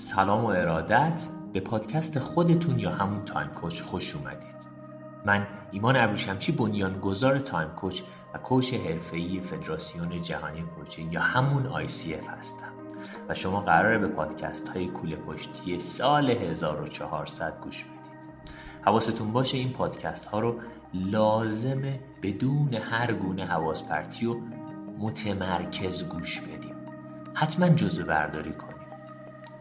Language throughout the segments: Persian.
سلام و ارادت به پادکست خودتون یا همون Time Coach خوش اومدید. من ایمان ابریشمچی بنیانگذار Time Coach و coach حرفه‌ای فدراسیون جهانی coaching یا همون ICF هستم. و شما قراره به پادکست های کوله پشتی سال 1400 گوش بدید. حواستون باشه این پادکست ها رو لازمه بدون هر گونه حواس پرتی و متمرکز گوش بدیم. حتما جزوه برداری کنید.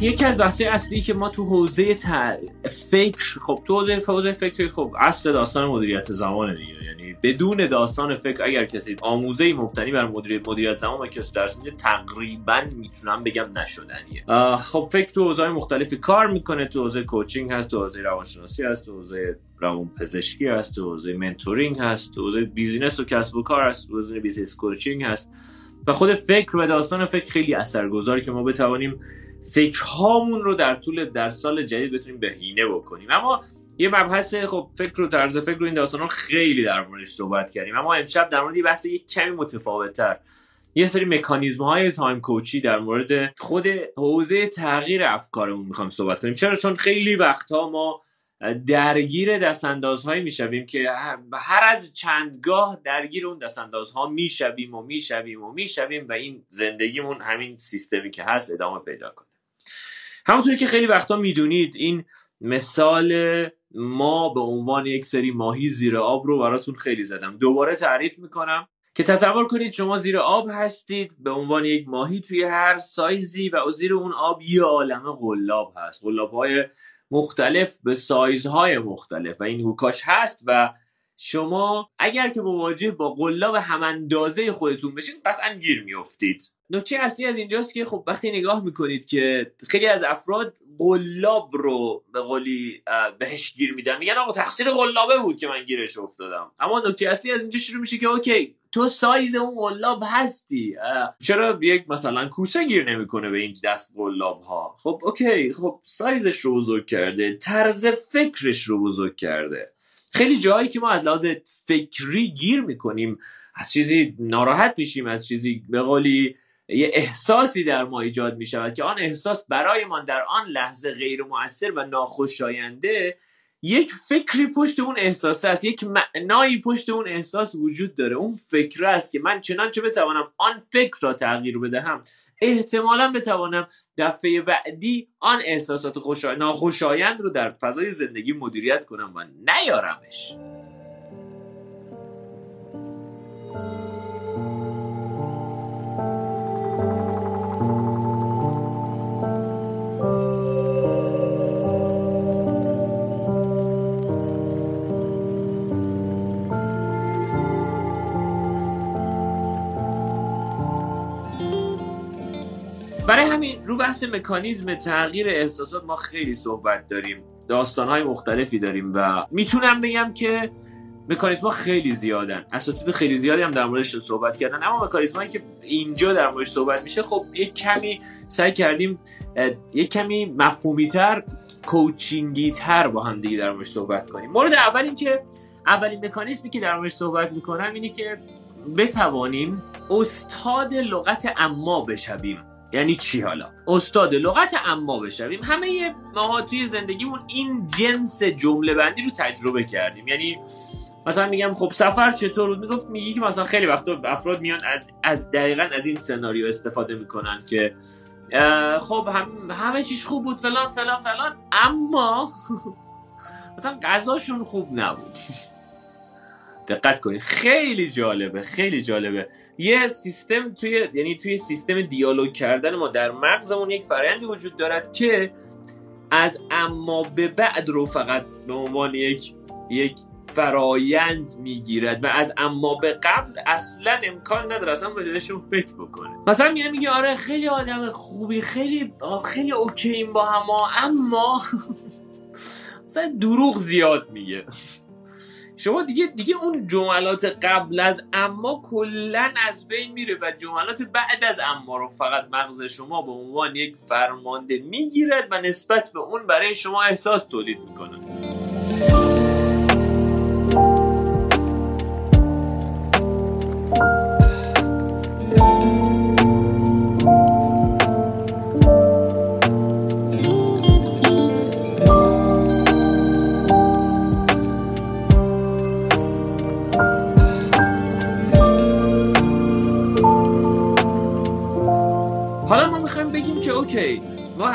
یکی از بحث‌های اصلی که ما تو حوزه فکر خب تو حوزه حوزه فکر خب اصل داستان مدیریت زمان دیگه. یعنی بدون داستان فکر اگر کسی آموزه مبتنی بر مدیریت مدیریت زمان و کسی درس میده تقریبا می‌تونم بگم نشدنیه. خب فکر تو حوزه مختلفی کار می‌کنه تو حوزه coaching هست تو حوزه روانشناسی هست تو حوزه روان پزشکی هست تو حوزه mentoring هست تو حوزه business و کسب و کار هست تو حوزه business coaching هست. و خود فکر و داستان فکر خیلی اثرگذاره که ما بتوانیم فکرهامون رو در طول در سال جدید بتونیم بهینه بکنیم. اما یه مبحث خب فکر و طرز فکر رو این داستان خیلی در موردش صحبت کردیم. اما امشب در مورد یه بحث یک کمی متفاوت تر یه سری مکانیزم های تایم کوچی در مورد خود حوزه تغییر افکارمون می‌خوام صحبت کنیم. چرا؟ چون خیلی وقتها ما درگیر دستاندازهایی می‌شویم که هر از چندگاه درگیر اون دستاندازها می‌شویم و می‌شویم و می‌شویم و این زندگیمون همین سیستمی که هست ادامه پیدا کنه. همونطوری که خیلی وقتا می‌دونید این مثال ما به عنوان یک سری ماهی زیر آب رو براتون خیلی زدم. دوباره تعریف می‌کنم که تصور کنید شما زیر آب هستید به عنوان یک ماهی توی هر سایزی و زیر اون آب یه عالم قلاب هست. قلاب های مختلف به سایزهای مختلف و این hook هاش هست و شما اگر که مواجه با قلاب هم اندازه خودتون بشین قطعا گیر میافتید. نکته اصلی از اینجاست که خب وقتی نگاه می‌کنید که خیلی از افراد قلاب رو به قولی بهش گیر میدن. میگن آقا تقصیر قلابه بود که من گیرش افتادم. اما نکته اصلی از اینجا شروع میشه که OK تو سایز اون قلاب هستی. چرا یک مثلا کوسه گیر نمی‌کنه به این دست قلاب ها خب OK خب سایزش رو بزرگ کرده طرز فکرش رو بزرگ کرده. خیلی جایی که ما از لحاظ فکری گیر می‌کنیم از چیزی ناراحت میشیم از چیزی به قولی یه احساسی در ما ایجاد می شود که آن احساس برایمان در آن لحظه غیر مؤثر و ناخوشاینده یک فکری پشت اون احساس است یک معنایی پشت اون احساس وجود داره. اون فکر است که من چنانچه بتوانم آن فکر را تغییر بدهم. احتمالا بتوانم دفعه بعدی آن احساسات ناخوشایند رو در فضای زندگی مدیریت کنم و نیارمش. برای همین رو بحث مکانیزم تغییر احساسات ما خیلی صحبت داریم. داستانهای مختلفی داریم و می‌تونم بگم که مکانیزم ها خیلی زیادن. اساتید خیلی زیادی هم در موردش صحبت کردن. اما مکانیزم هایی که اینجا در موردش صحبت میشه خب یک کمی سعی کردیم یک کمی مفهومی تر کوچینگی تر با هم دیگه در موردش صحبت کنیم. مورد اول این که اولین مکانیزمی که در موردش صحبت می‌کنم اینه که بتوانیم استاد لغت اما بشویم. یعنی چی حالا؟ استاد لغت اما بشویم. همه ماها توی زندگیمون این جنس جمله بندی رو تجربه کردیم. یعنی مثلا میگم خب سفر چطور بود؟ می‌گفت میگی که مثلا خیلی وقتا افراد میان از از دقیقا از این سناریو استفاده می‌کنن که خب هم همه چیش خوب بود فلان فلان فلان. اما مثلا غذاشون خوب نبود. دقت کنید. خیلی جالبه خیلی جالبه. یه سیستم توی یعنی توی سیستم دیالوگ کردن ما در مغزمون یک فرآیندی وجود دارد که از اما به بعد رو فقط به عنوان یک یک فرایند می‌گیرد و از اما به قبل اصلا امکان نداره اصلا بهشون فکر بکنه. مثلا میگه میگه آره خیلی آدم خوبی خیلی خیلی اوکییم با هم اما مثلا دروغ زیاد میگه. شما دیگه دیگه اون جملات قبل از اما کلا از بین میره و جملات بعد از اما رو فقط مغز شما به عنوان یک فرمانده می‌گیرد و نسبت به اون برای شما احساس تولید می‌کنه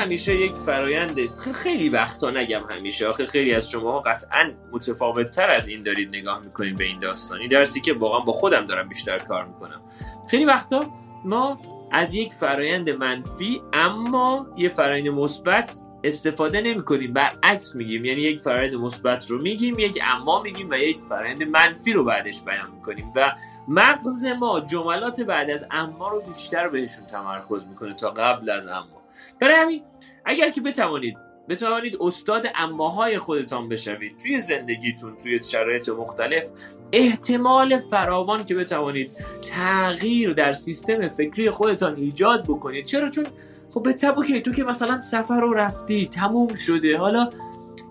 همیشه یک فرایند خیلی وقتا نگم همیشه. آخه خیلی از شما قطعا متفاوت تر از این دارید نگاه می‌کنید به این داستانی درسی که واقعا با خودم دارم بیشتر کار می‌کنم. خیلی وقتا ما از یک فرایند منفی اما یه فرایند مثبت استفاده نمی کنیم برعکس میگیم. یعنی یک فرایند مثبت رو میگیم یک اما میگیم و یک فرایند منفی رو بعدش بیان می‌کنیم. و مغز ما جملات بعد از اما رو بیشتر بهشون تمرکز می‌کنه تا قبل از اما. برای همین اگر که بتوانید بتوانید استاد اماهای خودتان بشوید توی زندگیتون توی شرایط مختلف احتمال فراوان که بتوانید تغییر در سیستم فکری خودتان ایجاد بکنید. چرا؟ چون خب به تبو که تو که مثلا سفر رو رفتی تموم شده حالا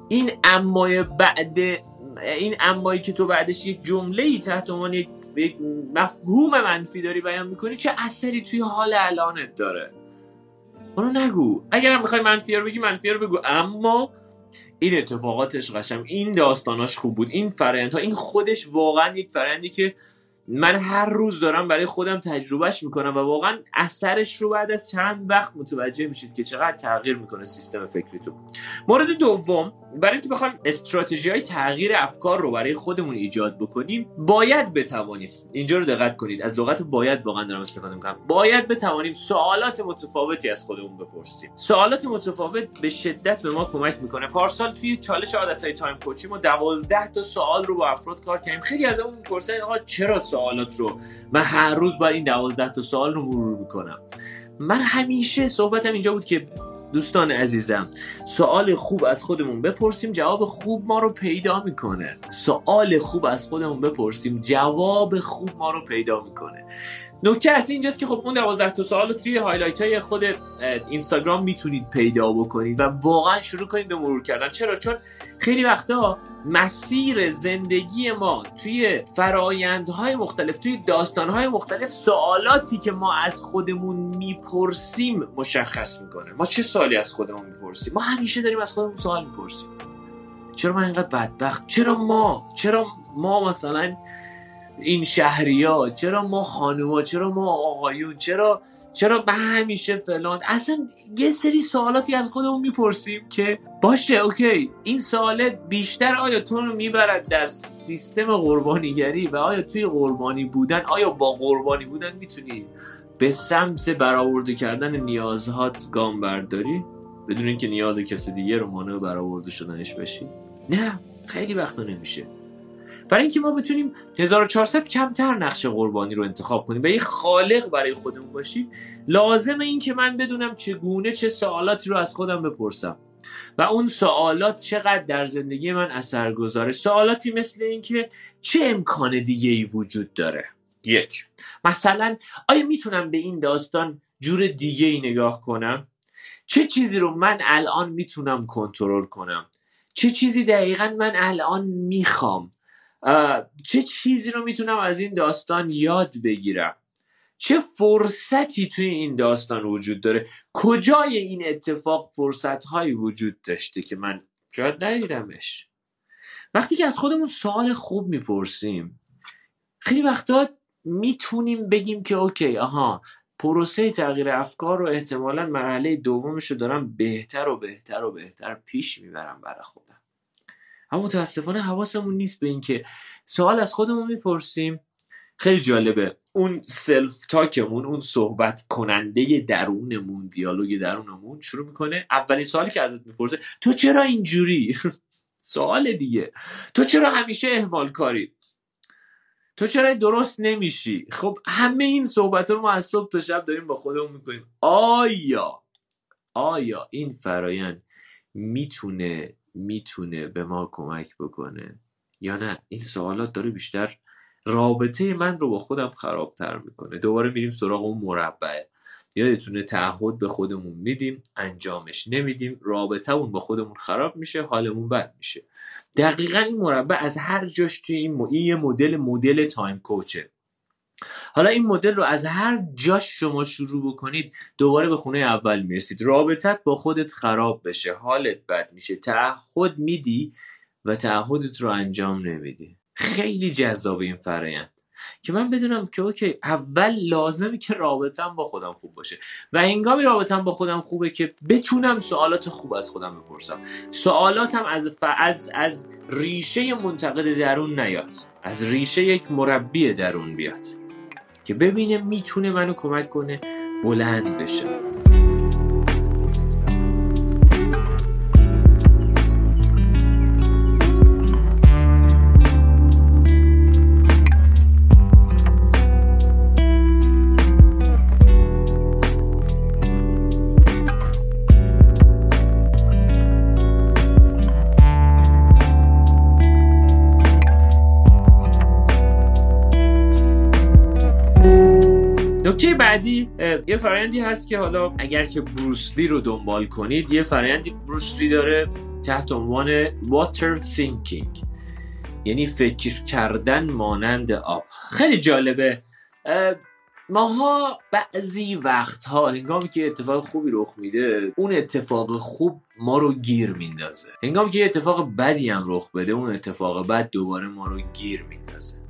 این امای بعد این امایی که تو بعدش یک جمله ای تحت عنوان یک مفهوم منفی داری بیان می‌کنی چه اثری توی حال الانت داره؟ اونو نگو. اگرم می‌خوای منفی رو بگی منفی رو بگو. اما این اتفاقاتش قشنگ این داستاناش خوب بود. این فرآیندها این خودش واقعا یک فرآیندی که من هر روز دارم برای خودم تجربهش می‌کنم و واقعا اثرش رو بعد از چند وقت متوجه میشید که چقدر تغییر می‌کنه سیستم فکریتون مورد دوم برای اینکه بخوایم استراتژی های تغییر افکار رو برای خودمون ایجاد بکنیم باید بتوانیم. اینجا رو دقت کنید. از لغت باید واقعا دارم استفاده می‌کنم. باید بتوانیم سوالات متفاوتی از خودمون بپرسیم. سوالات متفاوت به شدت به ما کمک می‌کنه. پارسال توی چالش عادت های Time Coach ی ما 12 تا سوال رو با افراد کار کردیم. خیلی ازمون می‌پرسن آقا چرا سوالات رو؟ من هر روز باید این 12 تا سوال رو مرور می‌کنم. من همیشه صحبتم اینجا بود که دوستان عزیزم سوال خوب از خودمون بپرسیم جواب خوب ما رو پیدا می‌کنه. سوال خوب از خودمون بپرسیم جواب خوب ما رو پیدا می‌کنه. نکته اصلی اینجاست که خب اون 12 تا سوال رو توی هایلایت های خود اینستاگرام می‌تونید پیدا بکنید و واقعا شروع کنید به مرور کردن. چرا؟ چون خیلی وقتا مسیر زندگی ما توی فرایندهای مختلف توی داستانهای مختلف سوالاتی که ما از خودمون می‌پرسیم مشخص می‌کنه. ما چه سوالی از خودمون می‌پرسیم؟ ما همیشه داریم از خودمون سوال می‌پرسیم. چرا من اینقدر بدبخت؟ چرا ما؟ چرا ما مثلا این شهریا چرا ما خانوما چرا ما آقایون؟ چرا چرا به همیشه فلان؟ اصلا یه سری سوالاتی از خودمون می‌پرسیم که باشه اوکی. این سوالت بیشتر آیا تو رو می‌برد در سیستم قربانیگری؟ و آیا توی قربانی بودن آیا با قربانی بودن می‌تونی به سمت برآورده کردن نیازهات گام برداری؟ بدون اینکه نیاز کسی دیگه رو مانع برآورده شدنش بشی؟ نه خیلی وقتا نمیشه. برای اینکه ما بتونیم 1400 کمتر نقش قربانی رو انتخاب کنیم و یه خالق برای خودمون باشیم لازم این که من بدونم چگونه چه سوالاتی رو از خودم بپرسم و اون سوالات چقدر در زندگی من اثر گذاره سوالاتی مثل اینکه چه امکان دیگه ای وجود داره؟ یک مثلا آیا می‌تونم به این داستان جور دیگه ای نگاه کنم؟ چه چیزی رو من الان می‌تونم کنترل کنم؟ چه چیزی دقیقا من الان می‌خوام؟ چه چیزی رو می‌تونم از این داستان یاد بگیرم؟ چه فرصتی توی این داستان وجود داره؟ کجای این اتفاق فرصت هایی وجود داشته که من شاید ندیدمش؟ وقتی که از خودمون سوال خوب می‌پرسیم خیلی وقتا می‌تونیم بگیم که OK آها پروسه تغییر افکار رو احتمالا مرحله دومش رو دارم بهتر و بهتر و بهتر پیش می‌برم برای خودم. اما متاسفانه حواسمون نیست به اینکه سوال از خودمون می‌پرسیم. خیلی جالبه. اون self-talk مون اون صحبت کننده درونمون دیالوگ درونمون شروع می‌کنه. اولین سوالی که ازت می‌پرسه تو چرا اینجوری؟ سوال دیگه. تو چرا همیشه اهمال کاری تو چرا درست نمیشی؟ خب همه این صحبت رو ما از صبح تا شب داریم با خودمون می‌کنیم. آیا آیا این فرایند می‌تونه می‌تونه به ما کمک بکنه؟ یا نه؟ این سوالات داره بیشتر رابطه من رو با خودم خرابتر می‌کنه. دوباره میریم سراغ اون مربعه. یادتونه تعهد به خودمون میدیم انجامش نمیدیم رابطهمون با خودمون خراب میشه حالمون بد میشه. دقیقا این مربع از هر جاش توی این, م... یه مدل مدل Time Coach ه. حالا این مدل رو از هر جاش شما شروع بکنید دوباره به خونه اول می‌رسید. رابطت با خودت خراب بشه. حالت بد میشه. تعهد میدی و تعهدت رو انجام نمیدی. خیلی جذاب این فرایند که من بدونم که OK اول لازمه که رابطم با خودم خوب باشه. و هنگامی رابطم با خودم خوبه که بتونم سوالات خوب از خودم بپرسم. سوالاتم از, ف... از از ریشه منتقد درون نیاد. از ریشه یک مربی درون بیاد. که ببینه می‌تونه منو کمک کنه بلند بشه. یه فرایندی هست که حالا اگر که بروسلی رو دنبال کنید یه فرایندی بروسلی داره تحت عنوان water thinking. یعنی فکر کردن مانند آب. خیلی جالبه. ماها بعضی وقتها هنگامی که اتفاق خوبی رخ میده اون اتفاق خوب ما رو گیر میندازه. هنگامی که اتفاق بدی هم رخ بده اون اتفاق بد دوباره ما رو گیر میندازه.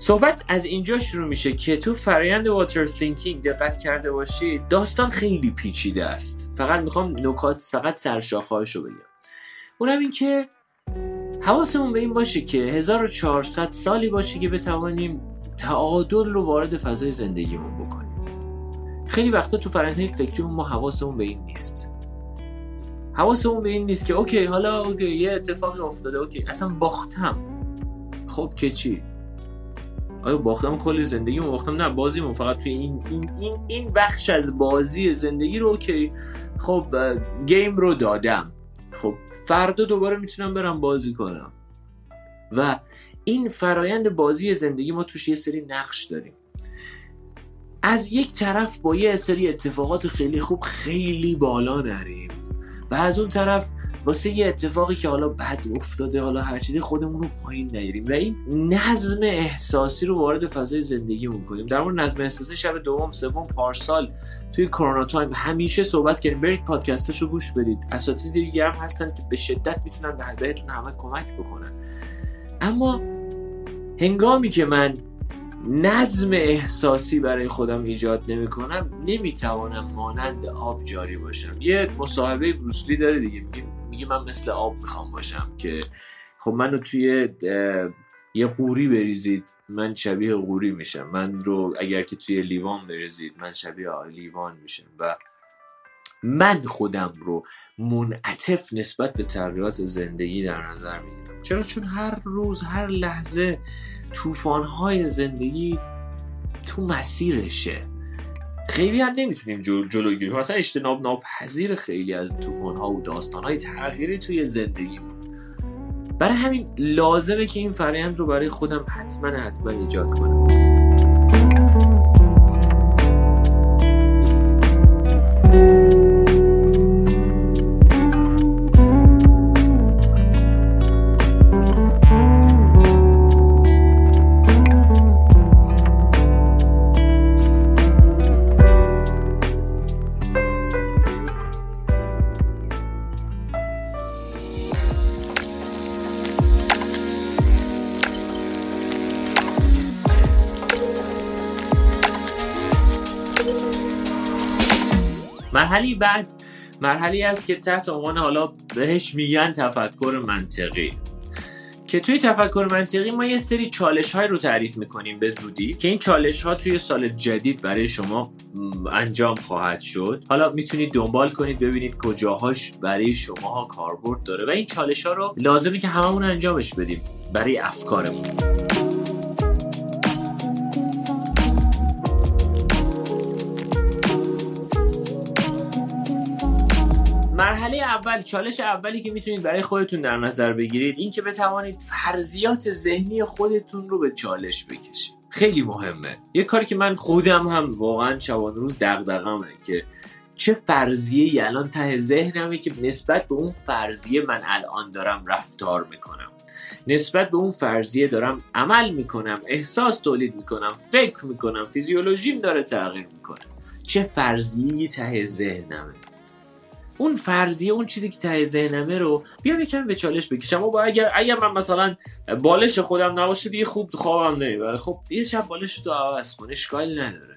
صحبت از اینجا شروع میشه که تو فرایند better thinking دقت کرده باشید داستان خیلی پیچیده است. فقط می‌خوام نکات فقط سرشاخهاش رو بگم. اونم این که حواسمون به این باشه که 1400 سالی باشه که بتوانیم تعادل رو وارد فضای زندگیمون بکنیم. خیلی وقتا تو فرایندهای فکریمون ما حواسمون به این نیست. حواسمون به این نیست که OK حالا OK یه اتفاقی افتاده OK اصلا باختم. خب که چی؟ آیا باختم کل زندگی باختم؟ نه بازی فقط توی این این این این بخش از بازی زندگی رو که خب گیم رو دادم. خب فردا دوباره می‌تونم برم بازی کنم. و این فرایند بازی زندگی ما توش یه سری نقش داریم. از یک طرف با یه سری اتفاقات خیلی خوب خیلی بالا نریم. و از اون طرف واسه یه اتفاقی که حالا بد افتاده حالا هر چیزی خودمون رو پایین نیاریم. و این نظم احساسی رو وارد فضای زندگیمون کنیم. در مورد نظم احساسی شب دوم سوم پارسال توی کرونا تایم همیشه صحبت کردیم. برید پادکستاشو گوش بدید. اساتید دیگه هم هستن که به شدت می‌تونن بهتون همه کمک بکنن. اما هنگامی که من نظم احساسی برای خودم ایجاد نمی کنم نمی‌توانم مانند آب جاری باشم. یه مصاحبه بروسلی داره دیگه میگه میگه من مثل آب می‌خوام باشم که خب منو توی یه قوری بریزید من شبیه قوری میشم. من رو اگر که توی لیوان بریزید من شبیه لیوان میشم. و من خودم رو منعطف نسبت به تغییرات زندگی در نظر می‌گیرم. چرا؟ چون هر روز هر لحظه های زندگی تو مسیرشه. خیلی هم نمی‌تونیم جل جلوگیری اصلا اجتناب ناپذیر خیلی از طوفان ها و داستان های تغییری توی زندگی برای همین لازمه که این فرایند رو برای خودم حتما حتما ایجاد کنم. مرحله بعد مرحله است که تحت عنوان حالا بهش میگن تفکر منطقی. که توی تفکر منطقی ما یه سری چالش های رو تعریف می‌کنیم به زودی که این چالش ها توی سال جدید برای شما انجام خواهد شد. حالا می‌تونید دنبال کنید ببینید کجاهاش برای شما کاربرد داره و این چالش ها رو لازمه که هممون انجامش بدیم برای افکارمون. مرحله اول چالش اولی که می‌تونید برای خودتون در نظر بگیرید این که بتوانید فرضیات ذهنی خودتون رو به چالش بکشید. خیلی مهمه. یه کاری که من خودم هم واقعا شبان روز دغدغمه که چه فرضیه ای الان ته ذهنمه که نسبت به اون فرضیه من الان دارم رفتار می‌کنم. نسبت به اون فرضیه دارم عمل می‌کنم احساس تولید می‌کنم فکر می‌کنم فیزیولوژیم داره تغییر می‌کنه. چه فرضیه ته ذهنمه. اون فرضیه اون چیزی که ته ذهنمه رو بیام یکم به چالش بکشم. و با اگر اگر من مثلا بالش خودم نباشه دیگه خوب خوابم نمی‌بره. خب یه شب بالش تو عوض کن اشکالی نداره.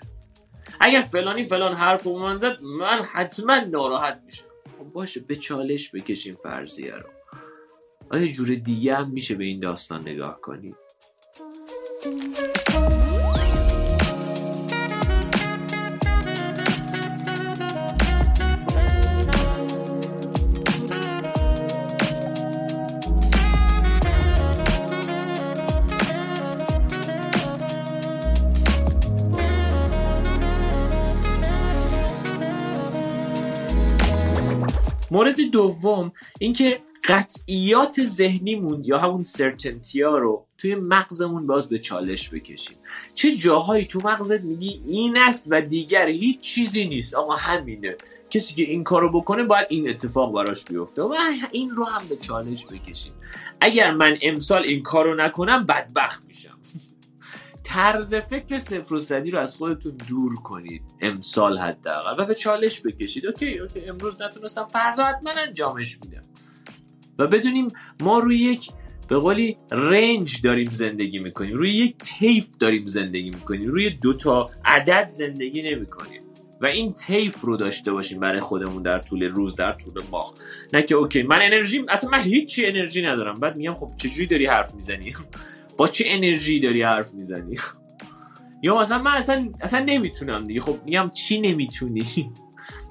اگر فلانی فلان حرف رو من زد من حتما ناراحت میشم. خب باشه به چالش بکشیم فرضیه رو. آیا جور دیگه هم میشه به این داستان نگاه کنید مورد دوم اینکه قطعیات ذهنیمون یا همون certainty ها رو توی مغزمون باز به چالش بکشیم. چه جاهایی تو مغزت میگی این است و دیگر هیچ چیزی نیست. آقا همینه. کسی که این کارو بکنه باید این اتفاق براش بیفته و این رو هم به چالش بکشیم. اگر من امسال این کارو نکنم بدبخت میشم. طرز فکر صفر و صدی رو از خودتون دور کنید. امسال حداقل. و به چالش بکشید. OK OK. امروز نتونستم. فردا حتما انجامش میدم. و بدونیم ما روی یک به قولی رنج داریم زندگی می‌کنیم. روی یک تیف داریم زندگی می‌کنیم. روی دو تا عدد زندگی نمی‌کنیم. و این تیف رو داشته باشیم برای خودمون در طول روز در طول ماه. نه که اوکی من انرژی اصلا من هیچی انرژی ندارم. بعد میگم خب چجوری داری حرف می‌زنی؟ با چه انرژی داری حرف می‌زنی؟ یا مثلا من اصلا اصلا نمی‌تونم دیگه. خب میگم چی نمی‌تونی؟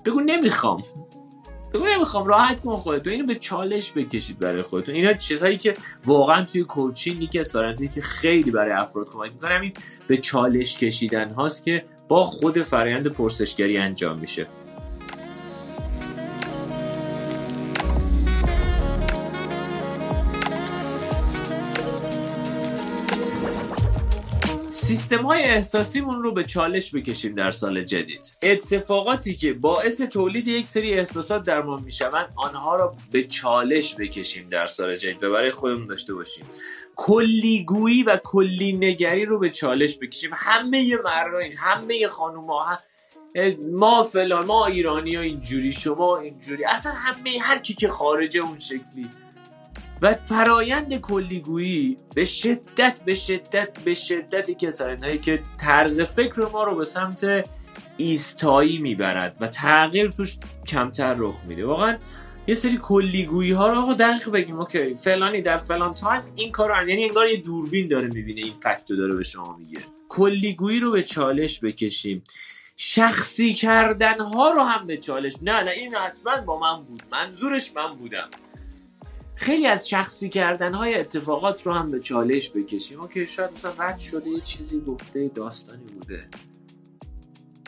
بگو نمی‌خوام. بگو نمی‌خوام. راحت کن خودتو. اینو به چالش بکشید برای خودتون. اینا چیزهایی که واقعا توی کوچینگ یکی از که خیلی برای افراد کمک می‌کنه. همین به چالش کشیدن هاست که با خود فرایند پرسشگری انجام میشه. سیستم های احساسیمون رو به چالش بکشیم در سال جدید. اتفاقاتی که باعث تولید یک سری احساسات در ما می‌شوند آنها را به چالش بکشیم در سال جدید و برای خودمون داشته باشیم. کلیگویی و کلی نگری رو به چالش بکشیم. همه مردان همه خانوم ها ما فلان ما ایرانی ها اینجوری شما اینجوری. اصلا همه هر کی که خارجه اون شکلی و فرایند کلیگویی به شدت به شدت به شدت یکی از هایی که طرز فکر ما رو به سمت ایستایی می‌برد و تغییر توش کمتر رخ میده. واقعا یه سری کلیگویی ها رو آقا دقیق بگیم. OK فلانی در فلان time این کار رو یعنی انگار یه دوربین داره می‌بینه این fact رو داره به شما میگه. کلیگویی رو به چالش بکشیم. شخصی کردن ها رو هم به چالش نه نه این حتما با من بود. منظورش من بودم. خیلی از شخصی کردن های اتفاقات رو هم به چالش بکشیم. که شاید مثلا رد شده یه چیزی گفته داستانی بوده.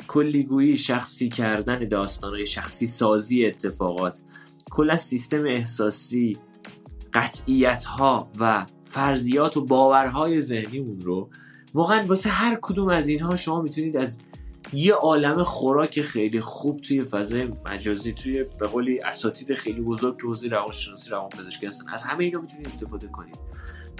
کلیگویی شخصی کردن داستان های شخصی سازی اتفاقات. کلا سیستم احساسی قطعیت ها و فرضیات و باورهای ذهنیمون رو واقعا واسه هر کدوم از اینها شما می‌تونید از یه عالم خوراک خیلی خوب توی فضای مجازی توی به قولی اساتید خیلی بزرگ تو حوزه روانشناسی روانپزشکی هستن. از همه اینا می‌تونید استفاده کنید.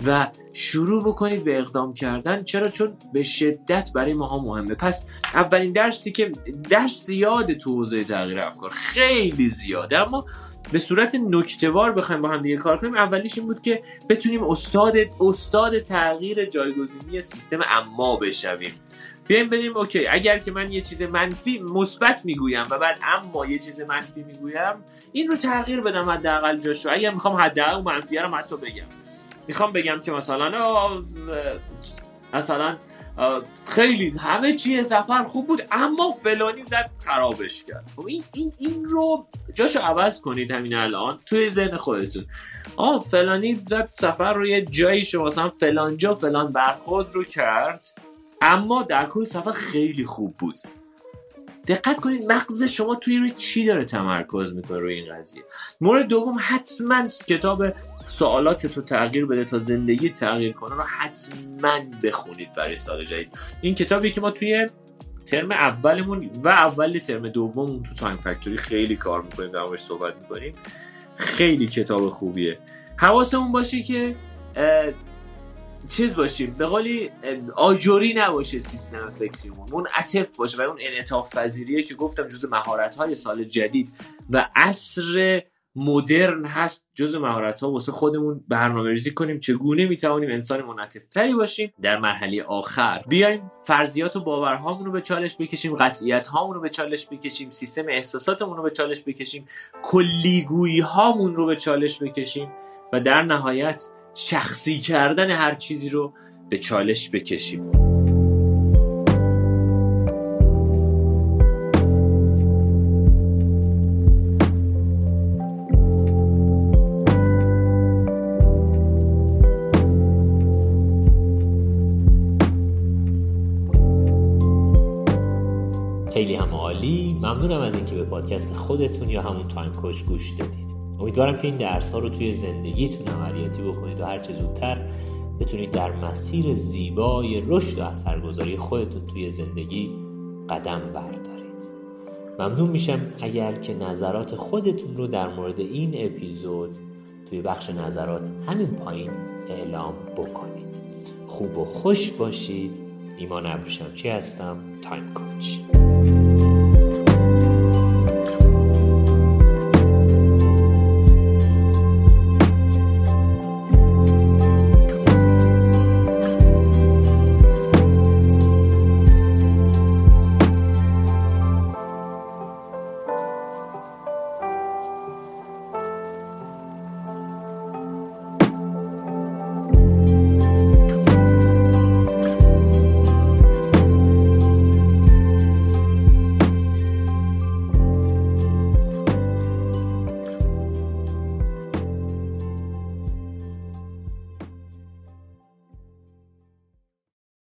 و شروع بکنید به اقدام کردن. چرا؟ چون به شدت برای ماها مهمه. پس اولین درسی که درس زیاده تو حوزه تغییر افکار. خیلی زیاده اما به صورت نکتهوار بخوایم با هم دیگه کار کنیم. اولیش این بود که بتونیم استاد استاد تغییر جایگزینی سیستم اما بشویم. بیایم بریم اوکی. اگر که من یه چیز منفی مثبت می‌گویم و بعد اما یه چیز منفی می‌گویم این رو تغییر بدم حداقل جاشو. اگر می‌خوام حداقل اون منفی رو حتی بگم. می‌خوام بگم که مثلا مثلا خیلی همه چیه سفر خوب بود اما فلانی زد خرابش کرد. خب این, این, این رو جاشو عوض کنید همین الان توی ذهن خودتون. آه فلانی زد سفر رو یه جایی شما مثلا فلان جا فلان برخورد رو کرد. اما در کل سفر خیلی خوب بود. دقت کنید مغز شما توی روی چی داره تمرکز می‌کنه روی این قضیه. مورد دوم حتما کتاب سوالات تو تغییر بده تا زندگی تغییر کنه رو حتما بخونید برای سال جدید. این کتابی که ما توی ترم اولمون و اول ترم دوممون تو تایم فکتوری خیلی کار می‌کنیم در صحبت می‌کنیم. خیلی کتاب خوبیه. حواسمون باشه که چیز باشیم به قولی آجوری نباشه سیستم فکریمون. اون عطف باشه و اون انعطاف پذیریه که گفتم جز مهارت های سال جدید. و عصر مدرن هست جز مهارت ها واسه خودمون برنامه ریزی کنیم. چگونه می‌توانیم انسان منعطف تری باشیم؟ در مرحله آخر. بیایم فرضیات و باورهامون رو به چالش بکشیم قطعیت هامون رو به چالش بکشیم سیستم احساساتمون رو به چالش بکشیم کلیگویی هامون رو به چالش بکشیم. و در نهایت شخصی کردن هر چیزی رو به چالش بکشیم. خیلی هم عالی. ممنونم از اینکه به پادکست خودتون یا همون تایم کوچ گوش دادید. امیدوارم که این درس ها رو توی زندگیتون عملیاتی بکنید و هرچه زودتر بتونید در مسیر زیبای رشد و اثرگذاری خودتون توی زندگی قدم بردارید. ممنون میشم اگر که نظرات خودتون رو در مورد این اپیزود توی بخش نظرات همین پایین اعلام بکنید. خوب و خوش باشید. ایمان چی هستم؟ تایم کوچ.